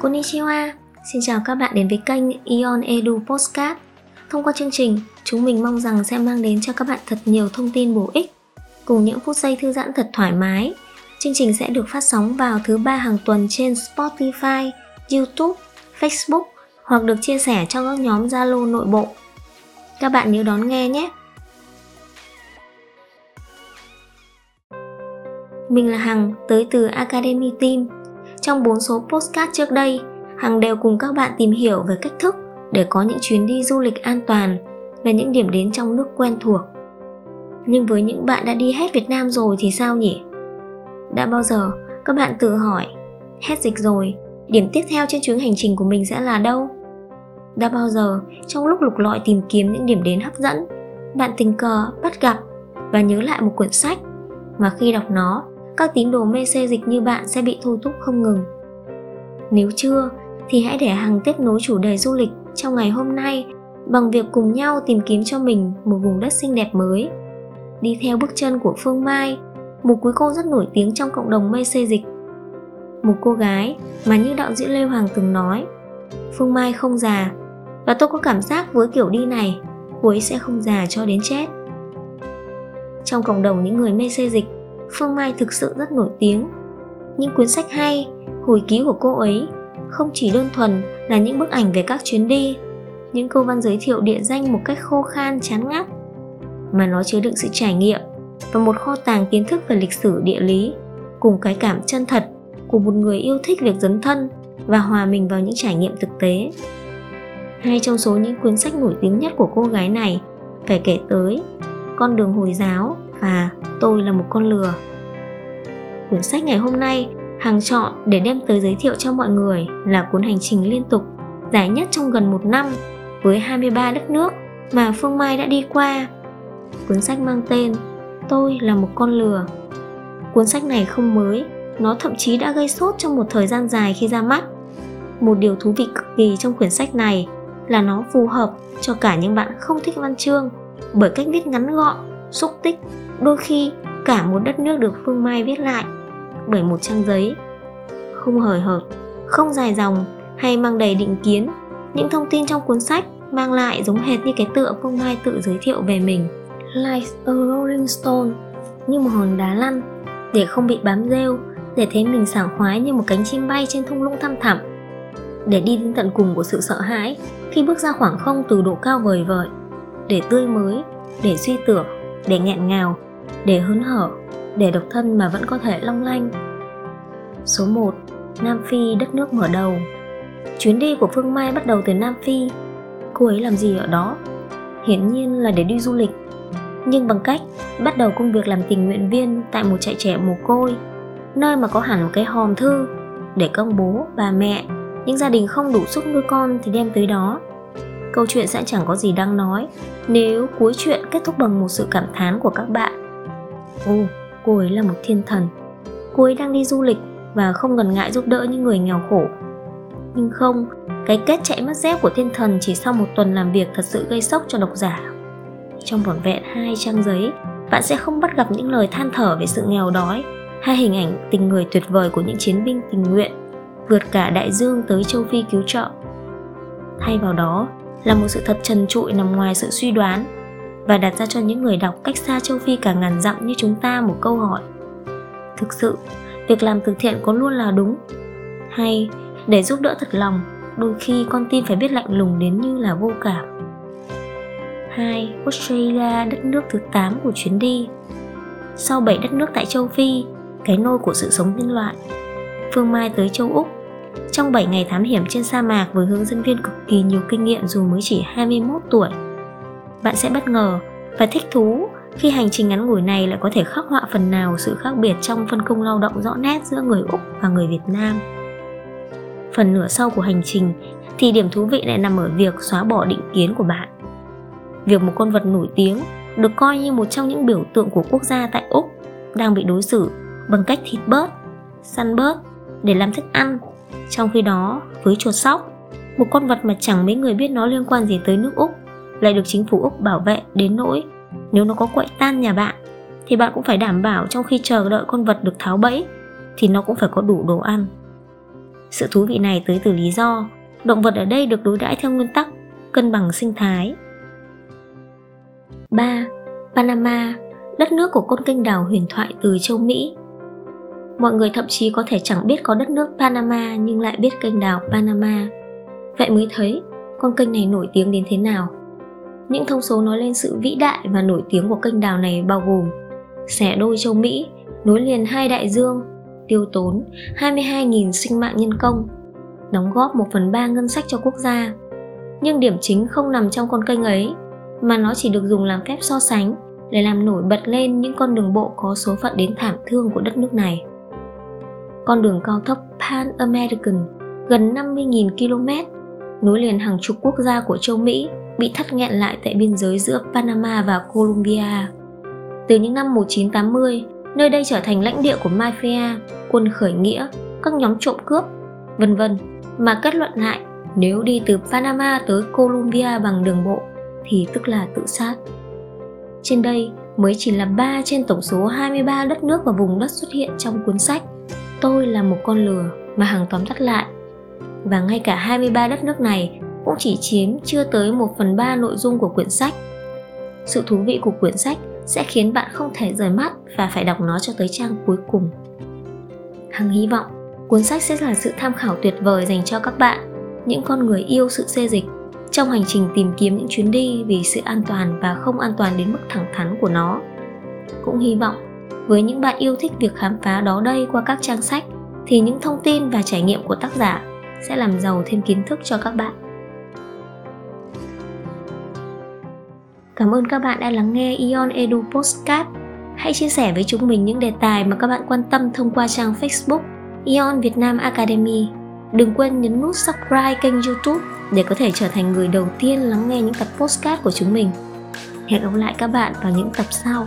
Konnichiwa, xin chào các bạn đến với kênh Ion Edu Postcard. Thông qua chương trình, chúng mình mong rằng sẽ mang đến cho các bạn thật nhiều thông tin bổ ích cùng những phút giây thư giãn thật thoải mái. Chương trình sẽ được phát sóng vào thứ ba hàng tuần trên Spotify, YouTube, Facebook hoặc được chia sẻ trong các nhóm Zalo nội bộ. Các bạn nhớ đón nghe nhé! Mình là Hằng, tới từ Academy Team. Trong 4 số postcard trước đây, Hằng đều cùng các bạn tìm hiểu về cách thức để có những chuyến đi du lịch an toàn về những điểm đến trong nước quen thuộc. Nhưng với những bạn đã đi hết Việt Nam rồi thì sao nhỉ? Đã bao giờ các bạn tự hỏi, hết dịch rồi, điểm tiếp theo trên chuyến hành trình của mình sẽ là đâu? Đã bao giờ trong lúc lục lọi tìm kiếm những điểm đến hấp dẫn, bạn tình cờ bắt gặp và nhớ lại một quyển sách mà khi đọc nó các tín đồ mê xê dịch như bạn sẽ bị thôi thúc không ngừng. Nếu chưa, thì hãy để hàng tiếp nối chủ đề du lịch trong ngày hôm nay bằng việc cùng nhau tìm kiếm cho mình một vùng đất xinh đẹp mới. Đi theo bước chân của Phương Mai, một quý cô rất nổi tiếng trong cộng đồng mê xê dịch. Một cô gái mà như đạo diễn Lê Hoàng từng nói, Phương Mai không già, và tôi có cảm giác với kiểu đi này, cô ấy sẽ không già cho đến chết. Trong cộng đồng những người mê xê dịch, Phương Mai thực sự rất nổi tiếng. Những cuốn sách hay, hồi ký của cô ấy không chỉ đơn thuần là những bức ảnh về các chuyến đi, những câu văn giới thiệu địa danh một cách khô khan chán ngắt, mà nó chứa đựng sự trải nghiệm và một kho tàng kiến thức về lịch sử địa lý cùng cái cảm chân thật của một người yêu thích việc dấn thân và hòa mình vào những trải nghiệm thực tế. Hai trong số những cuốn sách nổi tiếng nhất của cô gái này phải kể tới Con đường Hồi giáo và Tôi là một con lừa. Cuốn sách ngày hôm nay Hằng chọn để đem tới giới thiệu cho mọi người là cuốn hành trình liên tục dài nhất trong gần một năm với 23 đất nước mà Phương Mai đã đi qua. Cuốn sách mang tên Tôi là một con lừa. Cuốn sách này không mới, nó thậm chí đã gây sốt trong một thời gian dài khi ra mắt. Một điều thú vị cực kỳ trong quyển sách này là nó phù hợp cho cả những bạn không thích văn chương bởi cách viết ngắn gọn, xúc tích đôi khi, cả một đất nước được phương mai viết lại bởi một trang giấy, không hời hợt, không dài dòng hay mang đầy định kiến. Những thông tin trong cuốn sách mang lại giống hệt như cái tựa phương mai tự giới thiệu về mình. Like a rolling stone, như một hòn đá lăn để không bị bám rêu, để thấy mình sảng khoái như một cánh chim bay trên thung lũng thăm thẳm. Để đi đến tận cùng của sự sợ hãi, khi bước ra khoảng không từ độ cao vời vợi, để tươi mới, để suy tưởng, để nghẹn ngào để hớn hở, để độc thân mà vẫn có thể long lanh. Số 1 Nam Phi, đất nước mở đầu. Chuyến đi của Phương Mai bắt đầu từ Nam Phi. Cô ấy làm gì ở đó? Hiển nhiên là để đi du lịch. Nhưng bằng cách bắt đầu công việc làm tình nguyện viên tại một trại trẻ mồ côi, Nơi mà có hẳn một cái hòm thư để công bố bà mẹ. Những gia đình không đủ sức nuôi con thì đem tới đó. Câu chuyện sẽ chẳng có gì đáng nói nếu cuối chuyện kết thúc bằng một sự cảm thán của các bạn ồ, cô ấy là một thiên thần. Cô ấy đang đi du lịch và không ngần ngại giúp đỡ những người nghèo khổ. Nhưng không, cái kết chạy mất dép của thiên thần chỉ sau một tuần làm việc thật sự gây sốc cho độc giả. Trong vỏn vẹn hai trang giấy, bạn sẽ không bắt gặp những lời than thở về sự nghèo đói hay hình ảnh tình người tuyệt vời của những chiến binh tình nguyện vượt cả đại dương tới châu phi cứu trợ. Thay vào đó là một sự thật trần trụi nằm ngoài sự suy đoán và đặt ra cho những người đọc cách xa châu Phi cả ngàn dặm như chúng ta một câu hỏi. Thực sự, việc làm từ thiện có luôn là đúng? Hay để giúp đỡ thật lòng, đôi khi con tim phải biết lạnh lùng đến như là vô cảm. 2. Australia, đất nước thứ 8 của chuyến đi. Sau 7 đất nước tại châu Phi, cái nôi của sự sống nhân loại, Phương Mai tới châu Úc trong 7 ngày thám hiểm trên sa mạc với hướng dẫn viên cực kỳ nhiều kinh nghiệm dù mới chỉ 21 tuổi. Bạn sẽ bất ngờ và thích thú khi hành trình ngắn ngủi này lại có thể khắc họa phần nào sự khác biệt trong phân công lao động rõ nét giữa người Úc và người Việt Nam. Phần nửa sau của hành trình thì điểm thú vị lại nằm ở việc xóa bỏ định kiến của bạn. Việc một con vật nổi tiếng được coi như một trong những biểu tượng của quốc gia tại Úc đang bị đối xử bằng cách thịt bớt, săn bớt để làm thức ăn trong khi đó, với chuột sóc, một con vật mà chẳng mấy người biết nó liên quan gì tới nước Úc, lại được chính phủ Úc bảo vệ đến nỗi nếu nó có quậy tan nhà bạn thì bạn cũng phải đảm bảo trong khi chờ đợi con vật được tháo bẫy thì nó cũng phải có đủ đồ ăn. Sự thú vị này tới từ lý do động vật ở đây được đối đãi theo nguyên tắc cân bằng sinh thái. 3. Panama, đất nước của con kênh đào huyền thoại từ châu Mỹ. Mọi người thậm chí có thể chẳng biết có đất nước Panama nhưng lại biết kênh đào Panama. Vậy mới thấy con kênh này nổi tiếng đến thế nào. Những thông số nói lên sự vĩ đại và nổi tiếng của kênh đào này bao gồm xẻ đôi châu Mỹ, nối liền hai đại dương, tiêu tốn 22.000 sinh mạng nhân công, đóng góp 1 phần 3 ngân sách cho quốc gia. Nhưng điểm chính không nằm trong con kênh ấy, mà nó chỉ được dùng làm phép so sánh để làm nổi bật lên những con đường bộ có số phận đến thảm thương của đất nước này. Con đường cao tốc Pan American gần 50.000 km nối liền hàng chục quốc gia của châu Mỹ bị thắt nghẹn lại tại biên giới giữa Panama và Colombia. Từ những năm 1980, nơi đây trở thành lãnh địa của mafia, quân khởi nghĩa, các nhóm trộm cướp, vân vân, mà kết luận lại nếu đi từ Panama tới Colombia bằng đường bộ thì tức là tự sát. Trên đây mới chỉ là 3 trên tổng số 23 đất nước và vùng đất xuất hiện trong cuốn sách Tôi là một con lừa mà hàng tóm tắt lại. Và ngay cả 23 đất nước này cũng chỉ chiếm chưa tới 1 phần 3 nội dung của quyển sách. Sự thú vị của quyển sách sẽ khiến bạn không thể rời mắt và phải đọc nó cho tới trang cuối cùng. Hằng hy vọng cuốn sách sẽ là sự tham khảo tuyệt vời dành cho các bạn, những con người yêu sự xê dịch trong hành trình tìm kiếm những chuyến đi vì sự an toàn và không an toàn đến mức thẳng thắn của nó. Cũng hy vọng với những bạn yêu thích việc khám phá đó đây qua các trang sách thì những thông tin và trải nghiệm của tác giả sẽ làm giàu thêm kiến thức cho các bạn. Cảm ơn các bạn đã lắng nghe Ion Edu Postcard. Hãy chia sẻ với chúng mình những đề tài mà các bạn quan tâm thông qua trang Facebook Ion Việt Nam Academy. Đừng quên nhấn nút subscribe kênh youtube để có thể trở thành người đầu tiên lắng nghe những tập postcard của chúng mình. Hẹn gặp lại các bạn vào những tập sau.